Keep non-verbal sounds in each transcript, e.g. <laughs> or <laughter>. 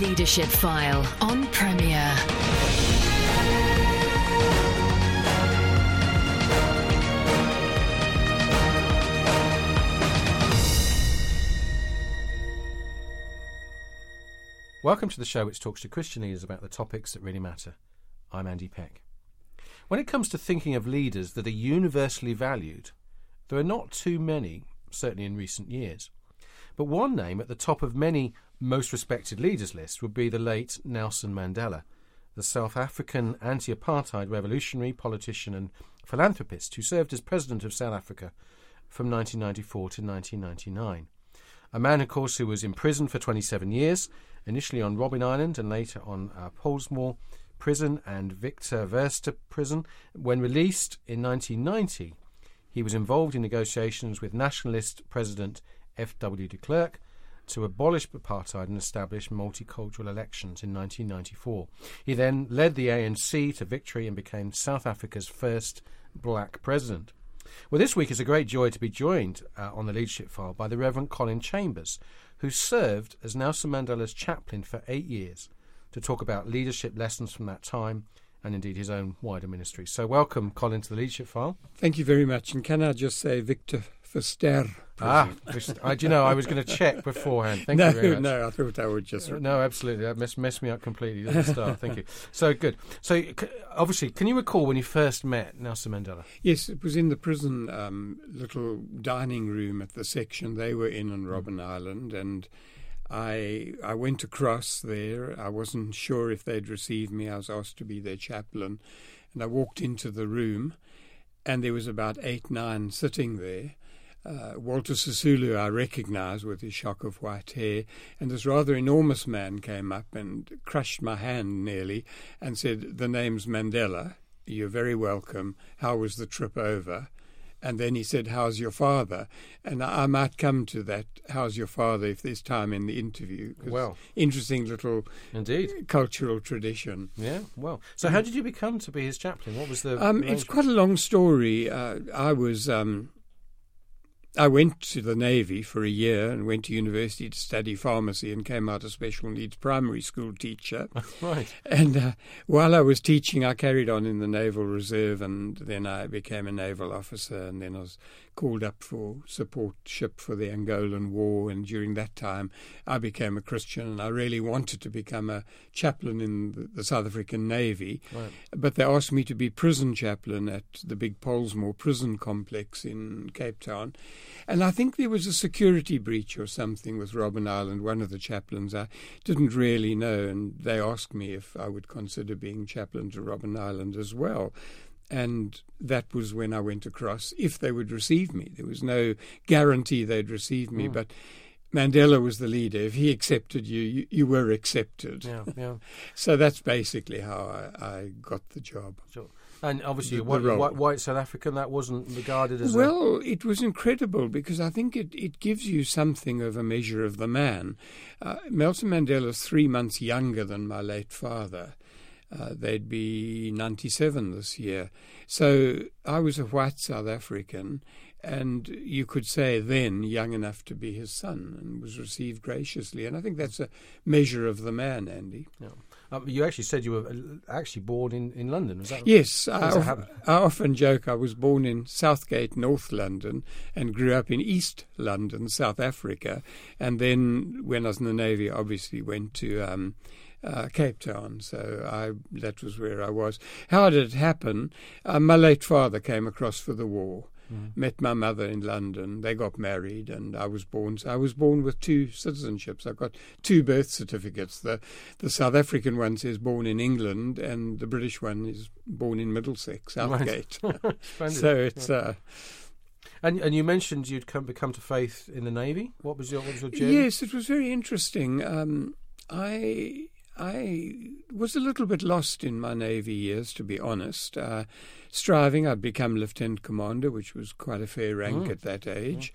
Leadership File on Premier. Welcome to the show which talks to Christian leaders about the topics that really matter. I'm Andy Peck. When it comes to thinking of leaders that are universally valued, there are not too many, certainly in recent years. But one name at the top of many most respected leaders list would be the late Nelson Mandela, the South African anti apartheid revolutionary, politician, and philanthropist who served as president of South Africa from 1994 to 1999. A man, of course, who was imprisoned for 27 years initially on Robben Island and later on uh, Prison and Victor Verster Prison. When released in 1990, he was involved in negotiations with nationalist President F.W. de Klerk to abolish apartheid and establish multicultural elections in 1994. He then led the ANC to victory and became South Africa's first black president. Well, this week is a great joy to be joined uh, on the leadership file by the Reverend Colin Chambers, who served as Nelson Mandela's chaplain for eight years to talk about leadership lessons from that time and indeed his own wider ministry. So, welcome, Colin, to the Leadership File. Thank you very much. And can I just say, Victor Verster? Ah, I, do you know, I was going to check beforehand. Thank no, you very much. No, I thought I would just. No, absolutely. That messed, messed me up completely at the start. Thank you. <laughs> So, good. So, obviously, can you recall when you first met Nelson Mandela? Yes, it was in the prison um, little dining room at the section they were in on Robben mm. Island. And I I went across there. I wasn't sure if they'd receive me. I was asked to be their chaplain, and I walked into the room, and there was about eight nine sitting there. Uh, Walter Sisulu I recognised with his shock of white hair, and this rather enormous man came up and crushed my hand nearly and said, "The name's Mandela. You're very welcome. How was the trip over?" And then he said, How's your father? And I might come to that, How's your father, if there's time in the interview. Well, interesting little indeed cultural tradition. Yeah, well. So, how did you become to be his chaplain? What was the. Um, it's quite a long story. Uh, I was. Um, I went to the Navy for a year and went to university to study pharmacy and came out a special needs primary school teacher. <laughs> right. And uh, while I was teaching, I carried on in the Naval Reserve and then I became a naval officer and then I was called up for support ship for the Angolan War, and during that time I became a Christian, and I really wanted to become a chaplain in the South African Navy. Right. But they asked me to be prison chaplain at the big Pollsmoor prison complex in Cape Town, and I think there was a security breach or something with Robben Island. One of the chaplains I didn't really know, and they asked me if I would consider being chaplain to Robben Island as well and that was when I went across. If they would receive me, there was no guarantee they'd receive me, mm. but Mandela was the leader. If he accepted you, you, you were accepted. Yeah, <laughs> yeah. so that's basically how I, I got the job. Sure. And obviously, the, white, white, white, South African, that wasn't regarded as well. A... It was incredible because I think it, it gives you something of a measure of the man. Uh, Nelson Mandela is three months younger than my late father. Uh, they'd be 97 this year. So I was a white South African, and you could say then young enough to be his son, and was received graciously. And I think that's a measure of the man, Andy. Yeah. Um, you actually said you were uh, actually born in, in London, was that Yes. I, of, I often joke I was born in Southgate, North London, and grew up in East London, South Africa. And then when I was in the Navy, obviously went to. Um, uh, Cape Town. So I, that was where I was. How did it happen? Uh, my late father came across for the war. Mm. Met my mother in London. They got married, and I was born. I was born with two citizenships. I've got two birth certificates. The the South African one says born in England, and the British one is born in Middlesex, <laughs> Southgate. <laughs> Right. <laughs> so it's. Uh, and and you mentioned you'd come become to faith in the navy. What was your what was your journey? Yes, it was very interesting. Um, I I was a little bit lost in my Navy years, to be honest. Uh, striving, I'd become lieutenant commander, which was quite a fair rank oh. at that age.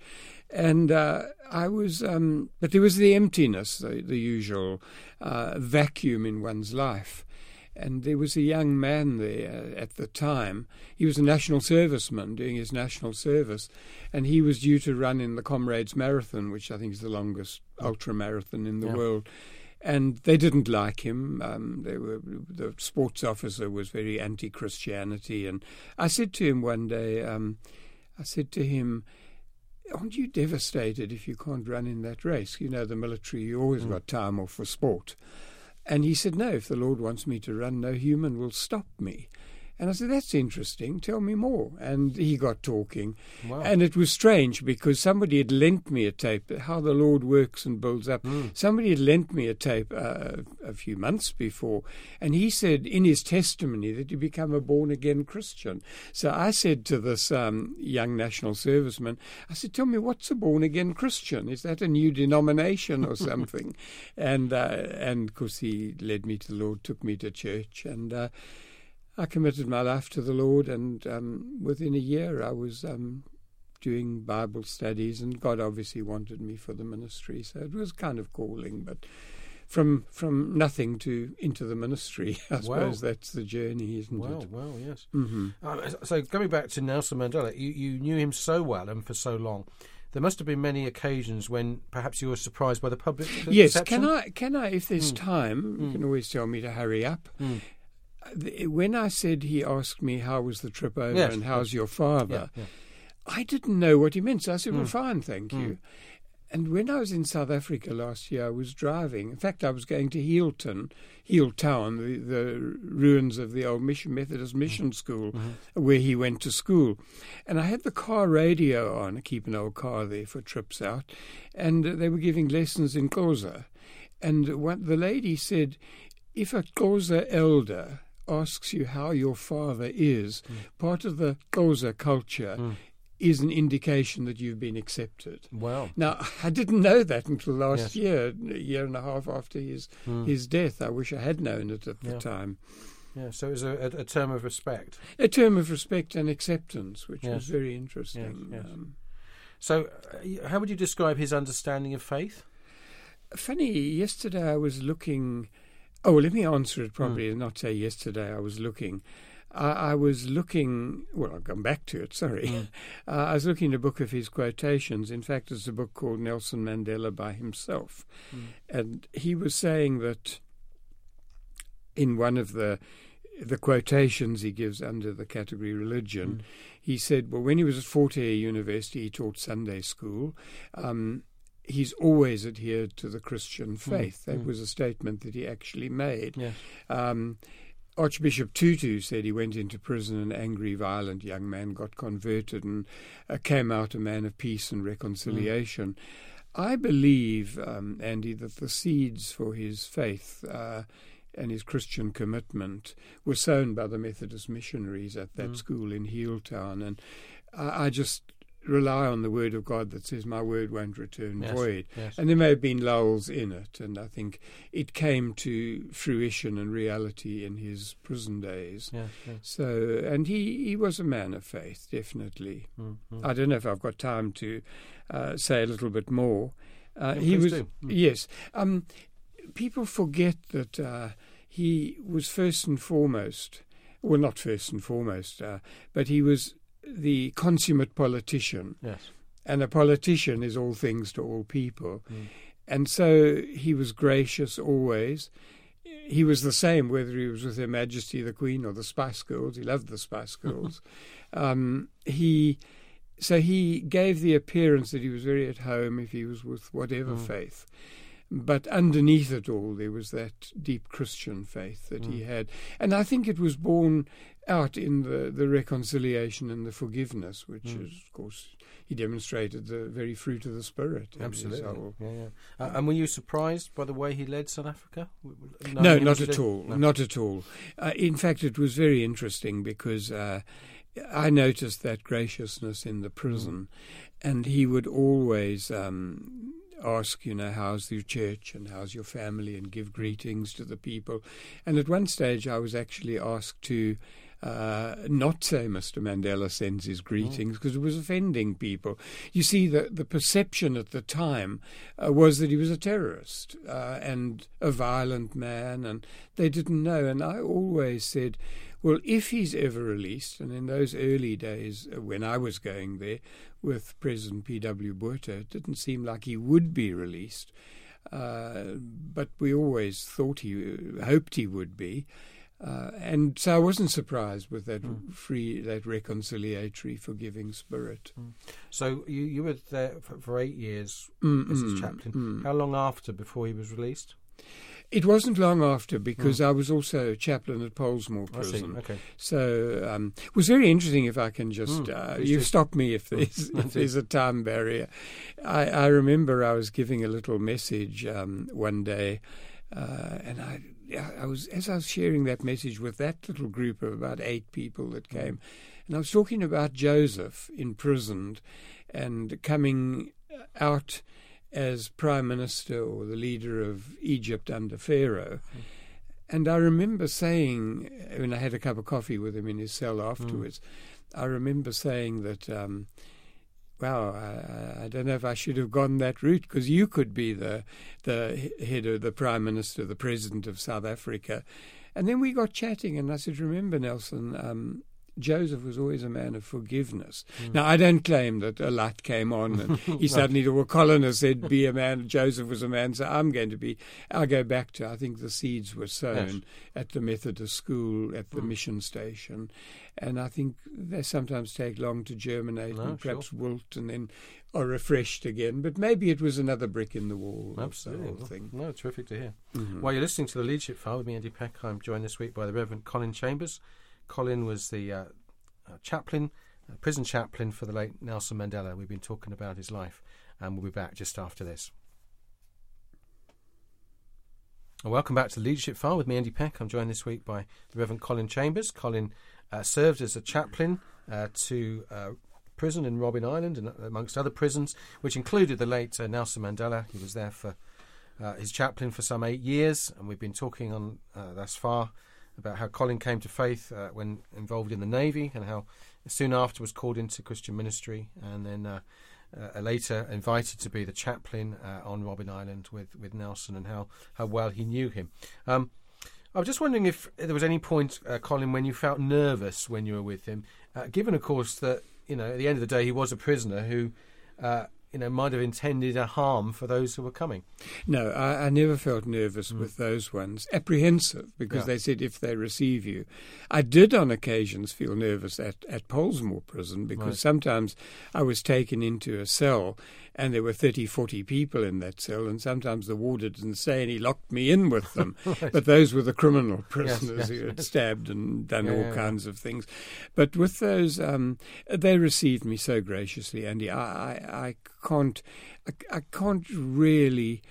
Oh. And uh, I was, um, but there was the emptiness, the, the usual uh, vacuum in one's life. And there was a young man there at the time. He was a national serviceman doing his national service, and he was due to run in the Comrades Marathon, which I think is the longest ultra marathon in the yeah. world and they didn't like him. Um, they were the sports officer was very anti-Christianity, and I said to him one day, um, I said to him. Aren't you devastated if you can't run in that race? You know, the military, you always Mm. got time off for sport. And he said, No, if the Lord wants me to run, no human will stop me. And I said, That's interesting. Tell me more. And he got talking. Wow. And it was strange because somebody had lent me a tape, how the Lord works and builds up. Somebody had lent me a tape uh, a few months before. And he said in his testimony that he become a born again Christian. So I said to this um, young national serviceman, I said, Tell me, what's a born again Christian? Is that a new denomination or <laughs> something? and, uh, and of course, he led me to the Lord, took me to church. And, uh, I committed my life to the Lord, and um, within a year I was um, doing Bible studies, and God obviously wanted me for the ministry, so it was kind of calling. But from from nothing to into the ministry, <laughs> I suppose that's the journey, isn't Well, it? well, yes. hmm Uh, so going back to Nelson Mandela, you, you knew him so well and for so long. There must have been many occasions when perhaps you were surprised by the public. Yes, can I? Can I? If there's time, you can always tell me to hurry up. Mm. When I said he asked me how was the trip over Yes, and how's your father, Yeah, yeah. I didn't know what he meant. So I said, Hmm. well, fine, thank you. And when I was in South Africa last year, I was driving. In fact, I was going to Heelton, Healdtown, the, the ruins of the old mission, Methodist Hmm. Mission School, Mm-hmm. where he went to school. And I had the car radio on. I keep an old car there for trips out. And they were giving lessons in Xhosa. And what the lady said, if a Xhosa elder asks you how your father is, Hmm. part of the Xhosa culture is an indication that you've been accepted. Wow. Now, I didn't know that until last Yes. year, a year and a half after his his death. I wish I had known it at the Yeah. time. Yeah, so it was a, a, a term of respect. A term of respect and acceptance, which Yes. was very interesting. Yes, yes. Um, So, uh, how would you describe his understanding of faith? funny, yesterday I was looking. Oh, well, let me answer it Hmm. properly and not say yesterday I was looking. I, I was looking. Well, I've gone back to it. Sorry. Hmm. <laughs> Uh, I was looking at a book of his quotations. In fact, it's a book called Nelson Mandela by himself, Hmm. and he was saying that in one of the the quotations he gives under the category religion, he said, "Well, when he was at Fort Hare University, he taught Sunday school." Um, He's always adhered to the Christian faith. That was a statement that he actually made. Yes. Um, Archbishop Tutu said he went into prison, an angry, violent young man, got converted, and uh, came out a man of peace and reconciliation. I believe, um, Andy, that the seeds for his faith uh, and his Christian commitment were sown by the Methodist missionaries at that school in Healdtown, and I, I just rely on the word of God that says, "My word won't return Yes, void." yes. And there may have been lulls in it, and I think it came to fruition and reality in his prison days. Yes, yes. So, and he, he was a man of faith, definitely. Mm, mm. I don't know if I've got time to uh, say a little bit more. Uh, Yeah, he was. Mm. yes. Um, people forget that uh, he was first and foremost, well, not first and foremost, uh, but he was the consummate politician Yes. and a politician is all things to all people. Mm. And so he was gracious always. He was the same whether he was with Her Majesty the Queen or the Spice Girls. He loved the Spice <laughs> Girls. um, he so he gave the appearance that he was very at home if he was with whatever Mm. faith. But underneath it all, there was that deep Christian faith that Mm. he had. And I think it was born out in the, the reconciliation and the forgiveness, which Mm. is, of course, he demonstrated the very fruit of the Spirit. Absolutely. Yeah, yeah. Uh, and were you surprised by the way he led South Africa? No, knowing him not as you at all. Not at all. In fact, it was very interesting because uh, I noticed that graciousness in the prison, and he would always um, ask, you know, how's your church and how's your family, and give greetings to the people. And at one stage, I was actually asked to. Uh, not say Mr. Mandela sends his greetings because it was offending people. You see, the, the perception at the time uh, was that he was a terrorist uh, and a violent man, and they didn't know. And I always said, well, if he's ever released, and in those early days uh, when I was going there with President P.W. Botha, it didn't seem like he would be released. uh, but we always thought he hoped he would be. Uh, and so I wasn't surprised with that mm. free, that reconciliatory, forgiving spirit. Mm. So you you were there for, for eight years mm, as his chaplain. Mm. How long after before he was released? It wasn't long after because mm. I was also chaplain at Pollsmoor Prison. Okay. So um, it was very interesting. If I can just, mm, uh, you stop me if <laughs> there's, if there's a time barrier. I, I, remember I was giving a little message um, one day, uh, and I I was as I was sharing that message with that little group of about eight people that came, and I was talking about Joseph imprisoned and coming out as prime minister or the leader of Egypt under Pharaoh. Mm. And I remember saying, when I had a cup of coffee with him in his cell afterwards, mm. I remember saying that um, wow, I, I, don't know if I should have gone that route because you could be the the head of the prime minister, the president of South Africa. And then we got chatting, and I said, "Remember, Nelson, um, Joseph was always a man of forgiveness. Mm. Now, I don't claim that a light came on and <laughs> he no. suddenly, well, Colin said, be a man, Joseph was a man, so I'm going to be. I'll go back to, I think the seeds were sown yes. at the Methodist school, at the mm. mission station. And I think they sometimes take long to germinate no, and perhaps sure. wilt and then are refreshed again. But maybe it was another brick in the wall. Absolutely. No, terrific to hear. Mm-hmm. While you're listening to the Leadership File with me, Andy Peck, I'm joined this week by the Reverend Colin Chambers. Colin was the uh, uh, chaplain, uh, prison chaplain for the late Nelson Mandela. We've been talking about his life, and we'll be back just after this. Welcome back to the Leadership File with me, Andy Peck. I'm joined this week by the Reverend Colin Chambers. Colin uh, served as a chaplain uh, to uh, prison in Robben Island and amongst other prisons, which included the late Nelson Mandela. He was there for his chaplain for some eight years, and we've been talking on thus far about how Colin came to faith uh, when involved in the Navy and how soon after was called into Christian ministry and then uh, uh, later invited to be the chaplain uh, on Robben Island with, with Nelson and how, how well he knew him. Um, I was just wondering if there was any point, uh, Colin, when you felt nervous when you were with him, uh, given, of course, that you know at the end of the day he was a prisoner who you know, might have intended a harm for those who were coming. No, I, I never felt nervous mm. with those ones. Apprehensive because yeah. they said if they receive you. I did on occasions feel nervous at, at Pollsmoor prison because right. sometimes I was taken into a cell and there were 30, 40 people in that cell, and sometimes the warder didn't say, and he locked me in with them. <laughs> right. But those were the criminal prisoners yes, yes, who had yes. stabbed and done yeah, all yeah, kinds yeah. of things. But with those, um, they received me so graciously, Andy. I, I, I can't, I, I, can't really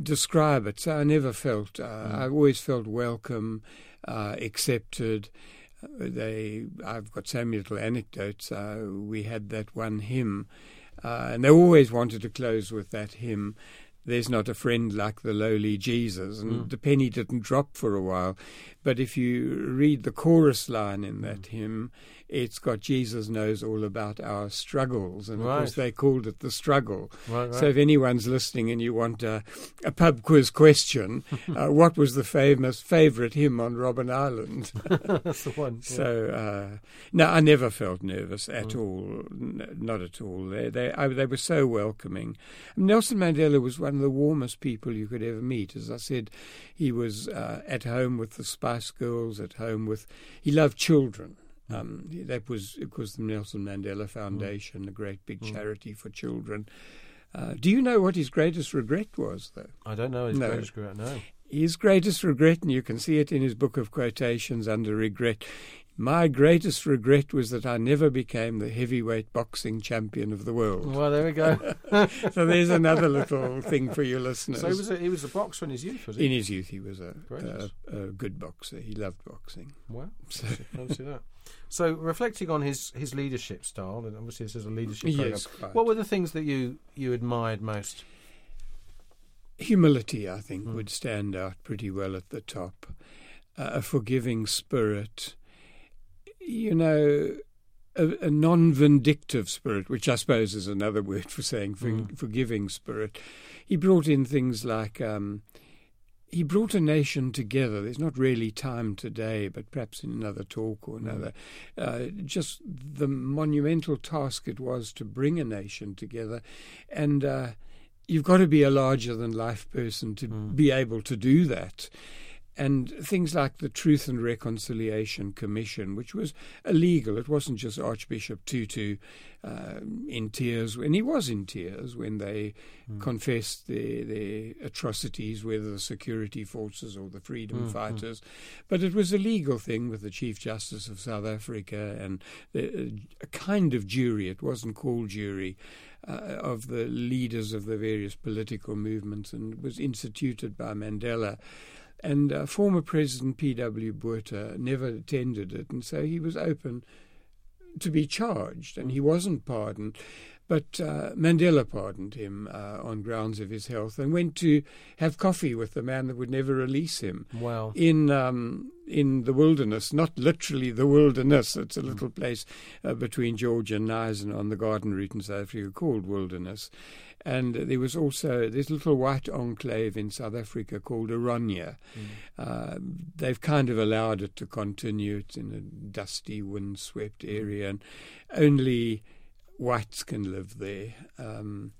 describe it. So I never felt. Uh, mm. I always felt welcome, uh, accepted they I've got so many little anecdotes. Uh, we had that one hymn uh, and they always wanted to close with that hymn, There's Not a Friend Like the Lowly Jesus. And mm. the penny didn't drop for a while. But if you read the chorus line in that mm. hymn, it's got Jesus knows all about our struggles. And of right. course, they called it the struggle. Right, right. So if anyone's listening and you want a, a pub quiz question, <laughs> uh, what was the famous favourite hymn on Robben Island? <laughs> That's the one. Yeah. So, uh, no, I never felt nervous at mm. all. N- not at all. They, they, I, they were so welcoming. Nelson Mandela was one of the warmest people you could ever meet. As I said, he was uh, at home with the Spice Girls, at home with. He loved children. Um, that was, of course, the Nelson Mandela Foundation, mm. a great big mm. charity for children. Uh, do you know what his greatest regret was, though? I don't know his no. greatest regret, no. His greatest regret, and you can see it in his book of quotations under regret. My greatest regret was that I never became the heavyweight boxing champion of the world. Well, there we go. <laughs> so there's another little thing for your listeners. So he was a, he was a boxer in his youth, was he? In his youth, he was a, a, a good boxer. He loved boxing. Wow. <laughs> So. I see that. So, reflecting on his, his leadership style, and obviously this is a leadership program, yes, what were the things that you, you admired most? Humility, I think, mm. would stand out pretty well at the top. Uh, a forgiving spirit, you know, a, a non vindictive spirit, which I suppose is another word for saying for, mm. forgiving spirit. He brought in things like. Um, he brought a nation together. There's not really time today, but perhaps in another talk or another. Mm. Uh, just the monumental task it was to bring a nation together, and uh, you've got to be a larger than life person to Mm. be able to do that. And things like the Truth and Reconciliation Commission, which was illegal. It wasn't just Archbishop Tutu uh, in tears, and he was in tears when they Mm. confessed their, their atrocities, whether the security forces or the freedom Mm, mm. fighters. But it was a legal thing with the Chief Justice of South Africa and the, a kind of jury. It wasn't called jury. Uh, of the leaders of the various political movements and was instituted by Mandela. And uh, former President P.W. Botha never attended it, and so he was open to be charged, and he wasn't pardoned. But uh, Mandela pardoned him uh, on grounds of his health and went to have coffee with the man that would never release him Wow. in um, in the wilderness, not literally the wilderness. It's a little place uh, between George and Knysna on the garden route in South Africa called Wilderness. And there was also this little white enclave in South Africa called Orania. Uh, they've kind of allowed it to continue. It's in a dusty, windswept area, and only whites can live there. Um,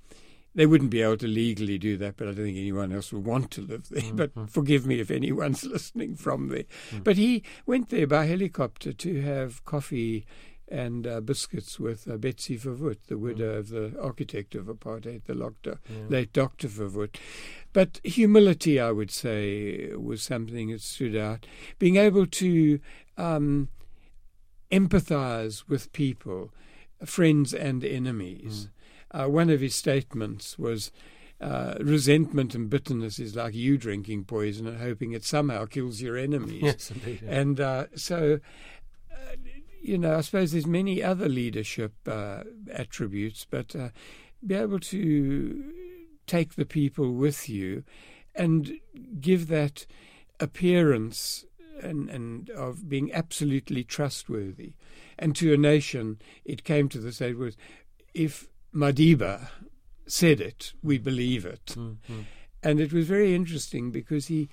they wouldn't be able to legally do that, but I don't think anyone else would want to live there. But forgive me if anyone's <laughs> listening from there. But he went there by helicopter to have coffee and uh, biscuits with uh, Betsy Verwoerd, the widow of the architect of apartheid, the doctor, late Dr. Verwoerd. But humility, I would say, was something that stood out. Being able to um, empathize with people, friends and enemies. Uh, one of his statements was uh, resentment and bitterness is like you drinking poison and hoping it somehow kills your enemies. Yes, indeed. yeah. And uh, so, uh, you know, I suppose there's many other leadership uh, attributes, but uh, be able to take the people with you and give that appearance and, and of being absolutely trustworthy. And to a nation, it came to the stage was if Madiba said it, we believe it. Mm, mm. And it was very interesting because he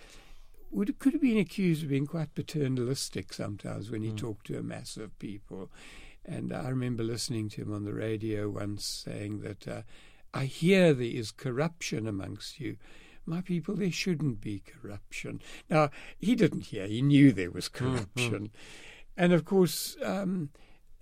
would could have been accused of being quite paternalistic sometimes when he talked to a mass of people. And I remember listening to him on the radio once saying that uh, I hear there is corruption amongst you. My people, there shouldn't be corruption. Now, he didn't hear, he knew there was corruption. And of course, um,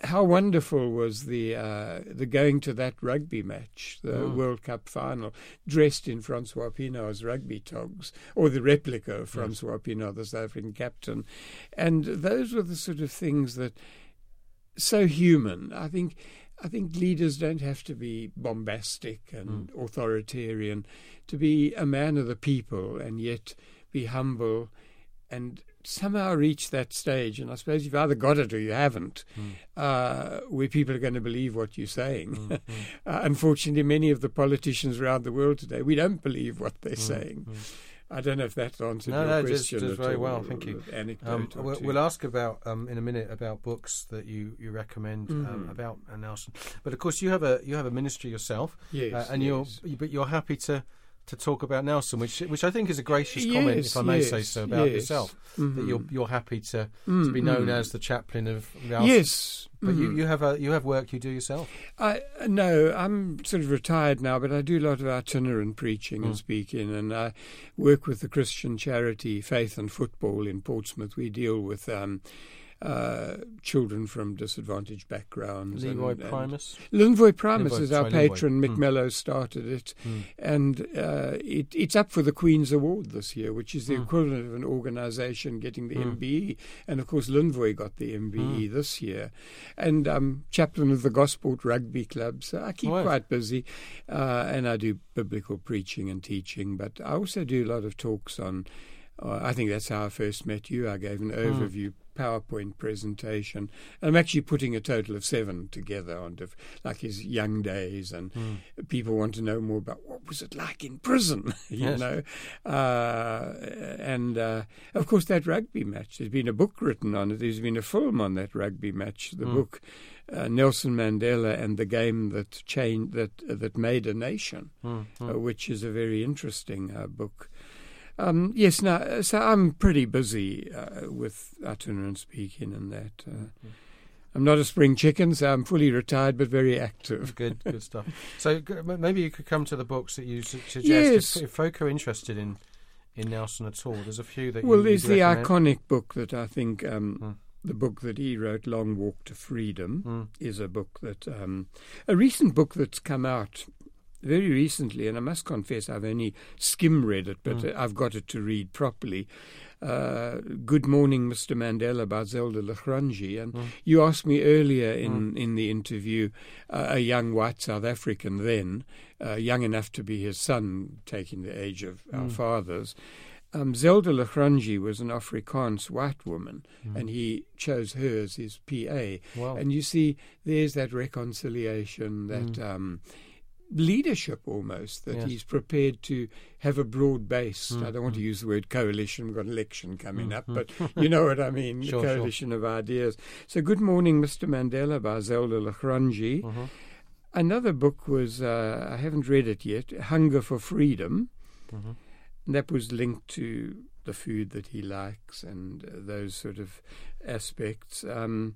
how wonderful was the uh, the going to that rugby match, the World Cup final, dressed in Francois Pienaar's rugby togs, or the replica of Francois Pienaar, the South African captain. And those were the sort of things that so human. I think I think leaders don't have to be bombastic and authoritarian to be a man of the people and yet be humble and somehow reach that stage. And I suppose you've either got it or you haven't, uh, where people are going to believe what you're saying. <laughs> uh, unfortunately, many of the politicians around the world today, we don't believe what they're saying. I don't know if that answered No, your no, question. does very all, well, thank you. Anecdote Um, we'll, we'll ask about um, in a minute about books that you, you recommend um, Mhm. about uh, Nelson. But of course, you have a you have a ministry yourself, yes, uh, and yes. you're but you're happy to, to talk about Nelson, which which I think is a gracious comment, if I may say so, about yes. yourself. That you're you're happy to, to Mm, be known mm. as the chaplain of Nelson. Yes, but you, mhm. you have a you have work you do yourself. I no, I'm sort of retired now, but I do a lot of itinerant preaching and Mm. speaking, and I work with the Christian charity Faith and Football in Portsmouth. We deal with um, uh, children from disadvantaged backgrounds. and- Linvoy and- Primus. Linvoy Primus is our sorry, patron. Mick Mm. Started it, Mm. and uh, it, it's up for the Queen's Award this year, which is the Mm. equivalent of an organisation getting the. MBE. And of course, Linvoy got the MBE Mm. this year, and um, chaplain of the Gosport Rugby Club. So I keep Right. quite busy, uh, and I do biblical preaching and teaching. But I also do a lot of talks on. Uh, I think that's how I first met you. I gave an overview PowerPoint presentation. I'm actually putting a total of seven together on diff- like his young days, and Mm. people want to know more about what was it like in prison, <laughs> you Yes. know. Uh, and uh, of course, that rugby match. There's been a book written on it. There's been a film on that rugby match. The Mm. book uh, Nelson Mandela and the game that changed that that made a nation Mm. uh, which is a very interesting uh, book. Um, yes, now, so I'm pretty busy uh, with and speaking and that. Uh, I'm not a spring chicken, so I'm fully retired but very active. Good, good stuff. So maybe you could come to the books that you suggest. Yes. If, if folk are interested in in Nelson at all, there's a few that. Well, you, there's the recommend. iconic book that I think. Um, Mm. The book that he wrote, Long Walk to Freedom, Mm. is a book that um, a recent book that's come out very recently, and I must confess I've only skim read it, but Mm. I've got it to read properly. Uh, Good Morning, Mr. Mandela by Zelda la Grange. And Mm. you asked me earlier in, in the interview, uh, a young white South African then, uh, young enough to be his son, taking the age of our Mm. fathers. Um, Zelda la Grange was an Afrikaans white woman, Mm. and he chose her as his PA. Wow. And you see, there's that reconciliation, that Mm. um, leadership almost, that Yes. he's prepared to have a broad base. Mm, I don't want to mm. use the word coalition, we've got an election coming Mm, up, but you know what I mean, <laughs> Sure, the sure. coalition of ideas. So, Good Morning, Mr. Mandela by Zelda la Grange. Mhm. Another book was, uh, I haven't read it yet, Hunger for Freedom. Mhm. And that was linked to the food that he likes and uh, those sort of aspects. Um,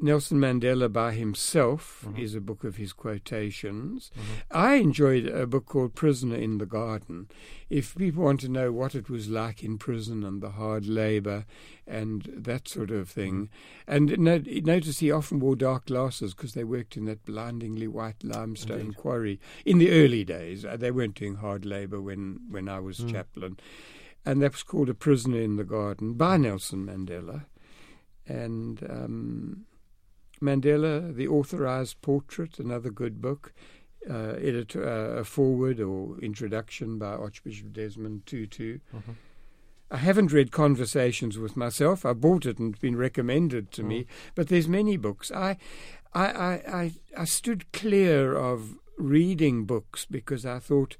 Nelson Mandela by himself Mhm. is a book of his quotations. Mhm. I enjoyed a book called Prisoner in the Garden. If people want to know what it was like in prison and the hard labour and that sort of thing, and no, notice he often wore dark glasses because they worked in that blindingly white limestone Indeed. quarry in the early days. Uh, They weren't doing hard labour when, when I was Mm. chaplain. And that was called A Prisoner in the Garden by Nelson Mandela. And um, Mandela, The Authorized Portrait, another good book. Uh, editor, uh, a foreword or introduction by Archbishop Desmond Tutu. Mhm. I haven't read Conversations with myself. I bought it and it's been recommended to me. But there's many books. I, I, I, I, I stood clear of reading books because I thought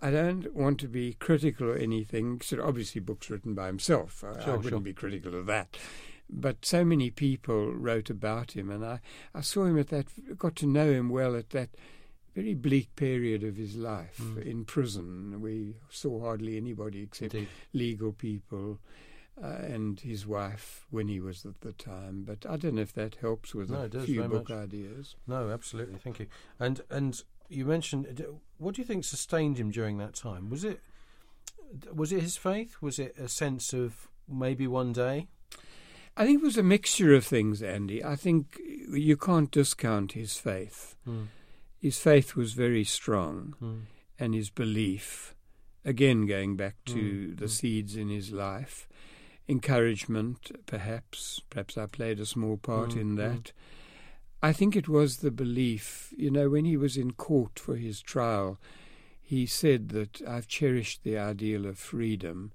I don't want to be critical or anything. So obviously, books written by himself. I, I wouldn't sure. be critical of that. But so many people wrote about him, and I, I saw him at that, got to know him well at that very bleak period of his life Mm. in prison. We saw hardly anybody except Indeed. legal people uh, and his wife when he was at the time. But I don't know if that helps with No, a does few book much. ideas. No, absolutely. Thank you. And and you mentioned what do you think sustained him during that time? Was it was it his faith? Was it a sense of maybe one day? I think it was a mixture of things, Andy. I think you can't discount his faith. Mm. His faith was very strong, Mm. and his belief, again going back to Mm, the mm. seeds in his life, encouragement, perhaps. Perhaps I played a small part Mm, in mm. that. I think it was the belief. You know, when he was in court for his trial, he said that I've cherished the ideal of freedom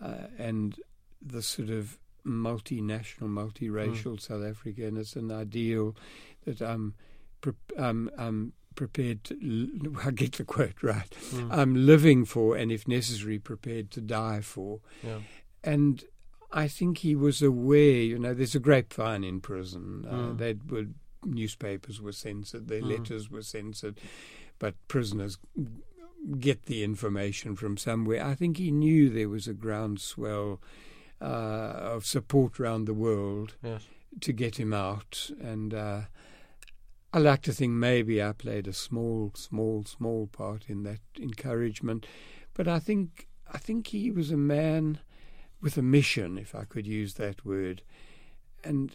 uh, and the sort of multinational, multiracial South Africa, and it's an ideal that I'm, pre- um, I'm prepared to. <laughs> I get the quote right. Mm. I'm living for, and if necessary, prepared to die for. yeah. And I think he was aware. You know, there's a grapevine in prison. Uh, Mm. they were newspapers were censored, their Mm. letters were censored, but prisoners get the information from somewhere. I think he knew there was a groundswell uh, of support around the world Yes. to get him out. And uh, I like to think maybe I played a small, small, small part in that encouragement. But I think I think he was a man with a mission, if I could use that word. And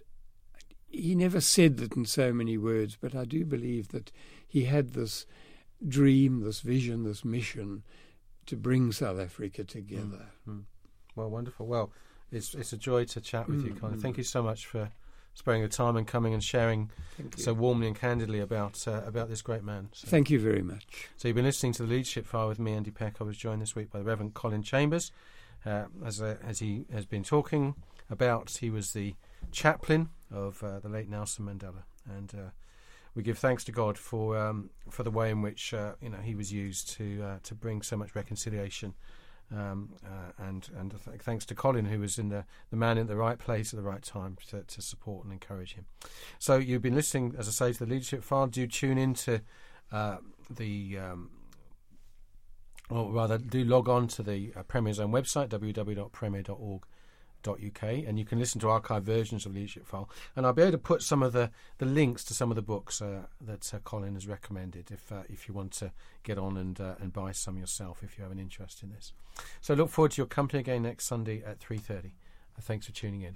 he never said that in so many words, but I do believe that he had this dream, this vision, this mission to bring South Africa together. Well, wonderful. Well, it's it's a joy to chat with you, Mm, Colin. mm. Thank you so much for sparing the time and coming and sharing so warmly and candidly about uh, about this great man. So, Thank you very much. so you've been listening to the Leadership File with me, Andy Peck. I was joined this week by the Reverend Colin Chambers, uh, as uh, as he has been talking about. He was the chaplain of uh, the late Nelson Mandela, and uh, we give thanks to God for um, for the way in which uh, you know he was used to uh, to bring so much reconciliation. Um, uh, and and th- thanks to Colin, who was in the, the man in the right place at the right time to, to support and encourage him. So you've been listening, as I say, to the Leadership File. Do tune in to uh, the, um, or rather, do log on to the uh, Premier's own website, www.premier.org uk and you can listen to archived versions of leadership file. And i'll be able to put some of the, the links to some of the books uh, that uh, colin has recommended if uh, if you want to get on and uh, and buy some yourself if you have an interest in this. So look forward to your company again next sunday at 3.30 uh, thanks for tuning in